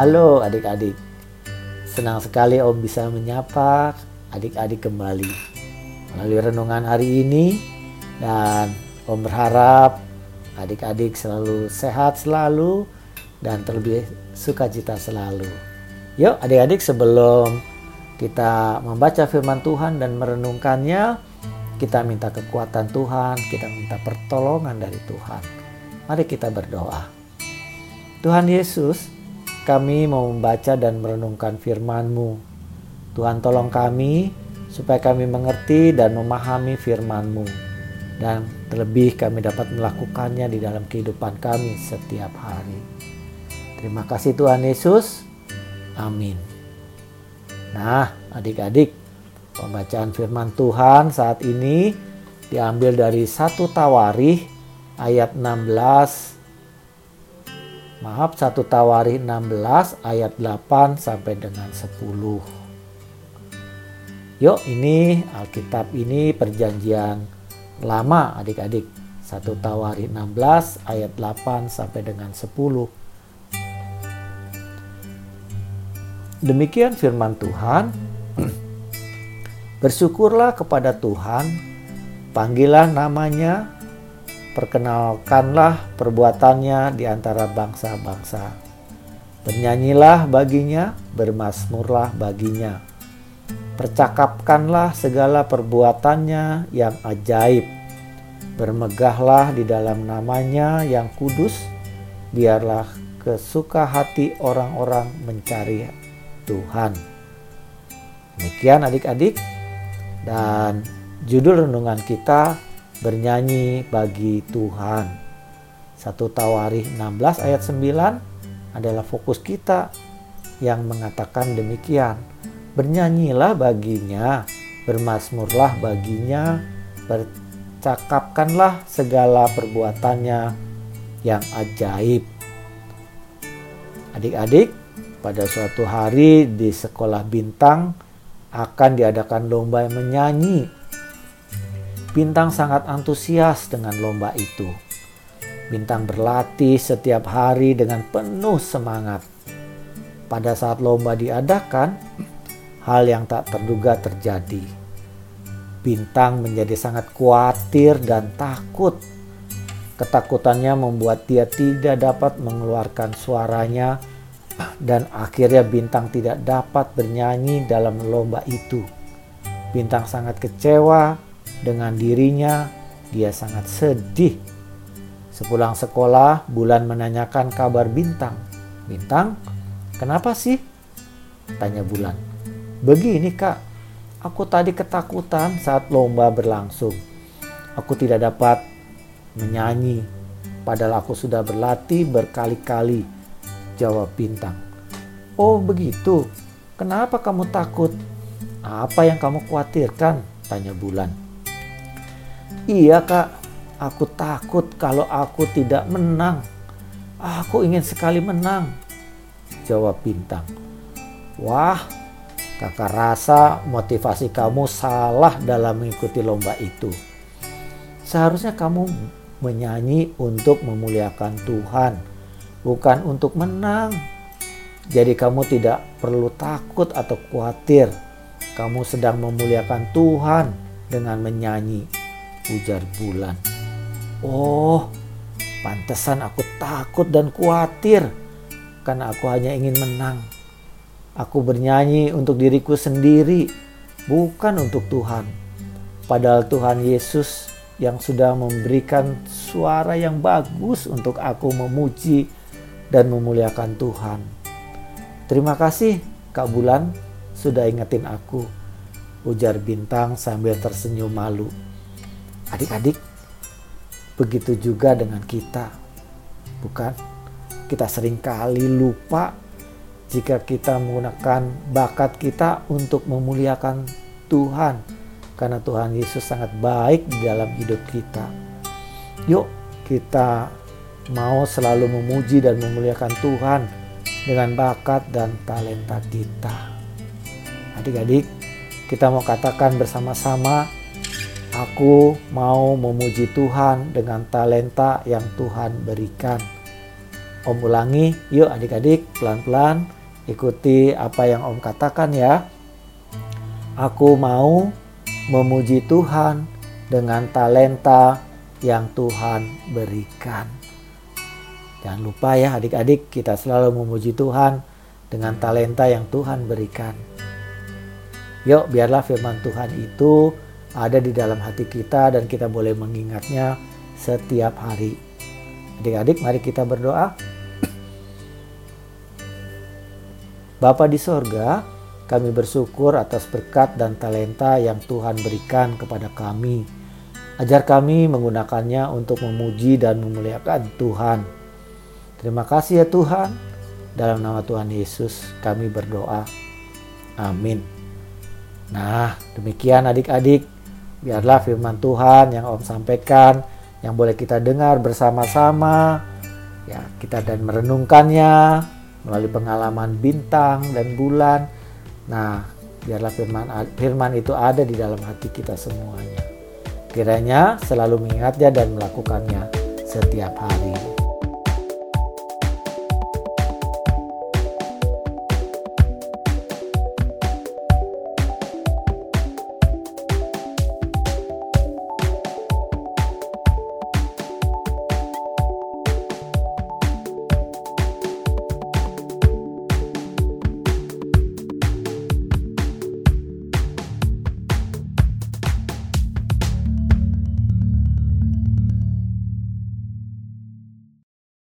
Halo adik-adik. Senang sekali Om bisa menyapa adik-adik kembali melalui renungan hari ini dan Om berharap adik-adik selalu sehat selalu dan terlebih sukacita selalu. Yuk adik-adik sebelum kita membaca firman Tuhan dan merenungkannya, kita minta kekuatan Tuhan, kita minta pertolongan dari Tuhan. Mari kita berdoa. Tuhan Yesus, kami mau membaca dan merenungkan firman-Mu. Tuhan tolong kami supaya kami mengerti dan memahami firman-Mu. Dan terlebih kami dapat melakukannya di dalam kehidupan kami setiap hari. Terima kasih Tuhan Yesus. Amin. Nah, adik-adik, pembacaan firman Tuhan saat ini diambil dari satu Tawarih ayat 16 Maaf, satu Tawarih 16 ayat 8 sampai dengan 10. Yuk, ini Alkitab ini perjanjian lama adik-adik. Satu Tawarih 16 ayat 8 sampai dengan 10. Demikian firman Tuhan. Bersyukurlah kepada Tuhan, panggillah namanya, perkenalkanlah perbuatannya di antara bangsa-bangsa. Bernyanyilah baginya, bermasmurlah baginya. Percakapkanlah segala perbuatannya yang ajaib. Bermegahlah di dalam namanya yang kudus. Biarlah kesuka hati orang-orang mencari Tuhan. Demikian adik-adik. Dan judul renungan kita bernyanyi bagi Tuhan. Satu Tawarih 16 ayat 9 adalah fokus kita yang mengatakan demikian. Bernyanyilah baginya, bermasmurlah baginya, bercakapkanlah segala perbuatannya yang ajaib. Adik-adik, pada suatu hari di sekolah bintang akan diadakan lomba menyanyi Bintang sangat antusias dengan lomba itu. Bintang berlatih setiap hari dengan penuh semangat. Pada saat lomba diadakan, hal yang tak terduga terjadi. Bintang menjadi sangat khawatir dan takut. Ketakutannya membuat dia tidak dapat mengeluarkan suaranya, dan akhirnya Bintang tidak dapat bernyanyi dalam lomba itu. Bintang sangat kecewa dengan dirinya, dia sangat sedih. Sepulang sekolah, Bulan menanyakan kabar Bintang. Bintang, kenapa sih? Tanya Bulan. Begini kak, aku tadi ketakutan saat lomba berlangsung. Aku tidak dapat menyanyi, padahal aku sudah berlatih berkali-kali. Jawab Bintang. Oh begitu, kenapa kamu takut? Apa yang kamu khawatirkan? Tanya Bulan. Iya kak, aku takut kalau aku tidak menang. Aku ingin sekali menang. Jawab Bintang. Wah, kakak rasa motivasi kamu salah dalam mengikuti lomba itu. Seharusnya kamu menyanyi untuk memuliakan Tuhan, bukan untuk menang. Jadi kamu tidak perlu takut atau khawatir. Kamu sedang memuliakan Tuhan dengan menyanyi ujar bulan. Oh, pantesan aku takut dan khawatir karena aku hanya ingin menang. Aku bernyanyi untuk diriku sendiri, bukan untuk Tuhan. Padahal Tuhan Yesus yang sudah memberikan suara yang bagus untuk aku memuji dan memuliakan Tuhan. Terima kasih Kak Bulan sudah ingetin aku, ujar bintang sambil tersenyum malu. Adik-adik, begitu juga dengan kita. Bukan? Kita sering kali lupa jika kita menggunakan bakat kita untuk memuliakan Tuhan. Karena Tuhan Yesus sangat baik di dalam hidup kita. Yuk kita mau selalu memuji dan memuliakan Tuhan dengan bakat dan talenta kita. Adik-adik, kita mau katakan bersama-sama, Aku mau memuji Tuhan dengan talenta yang Tuhan berikan. Om ulangi, yuk adik-adik pelan-pelan ikuti apa yang Om katakan ya. Aku mau memuji Tuhan dengan talenta yang Tuhan berikan. Jangan lupa ya adik-adik kita selalu memuji Tuhan dengan talenta yang Tuhan berikan. Yuk biarlah firman Tuhan itu ada di dalam hati kita dan kita boleh mengingatnya setiap hari. Adik-adik mari kita berdoa. Bapa di sorga, kami bersyukur atas berkat dan talenta yang Tuhan berikan kepada kami. Ajar kami menggunakannya untuk memuji dan memuliakan Tuhan. Terima kasih ya Tuhan. Dalam nama Tuhan Yesus kami berdoa. Amin. Nah, demikian adik-adik. Biarlah firman Tuhan yang Om sampaikan, yang boleh kita dengar bersama-sama. Ya, kita dan merenungkannya, melalui pengalaman bintang dan bulan. Nah, biarlah firman firman itu ada di dalam hati kita semuanya. Kiranya selalu mengingatnya dan melakukannya setiap hari.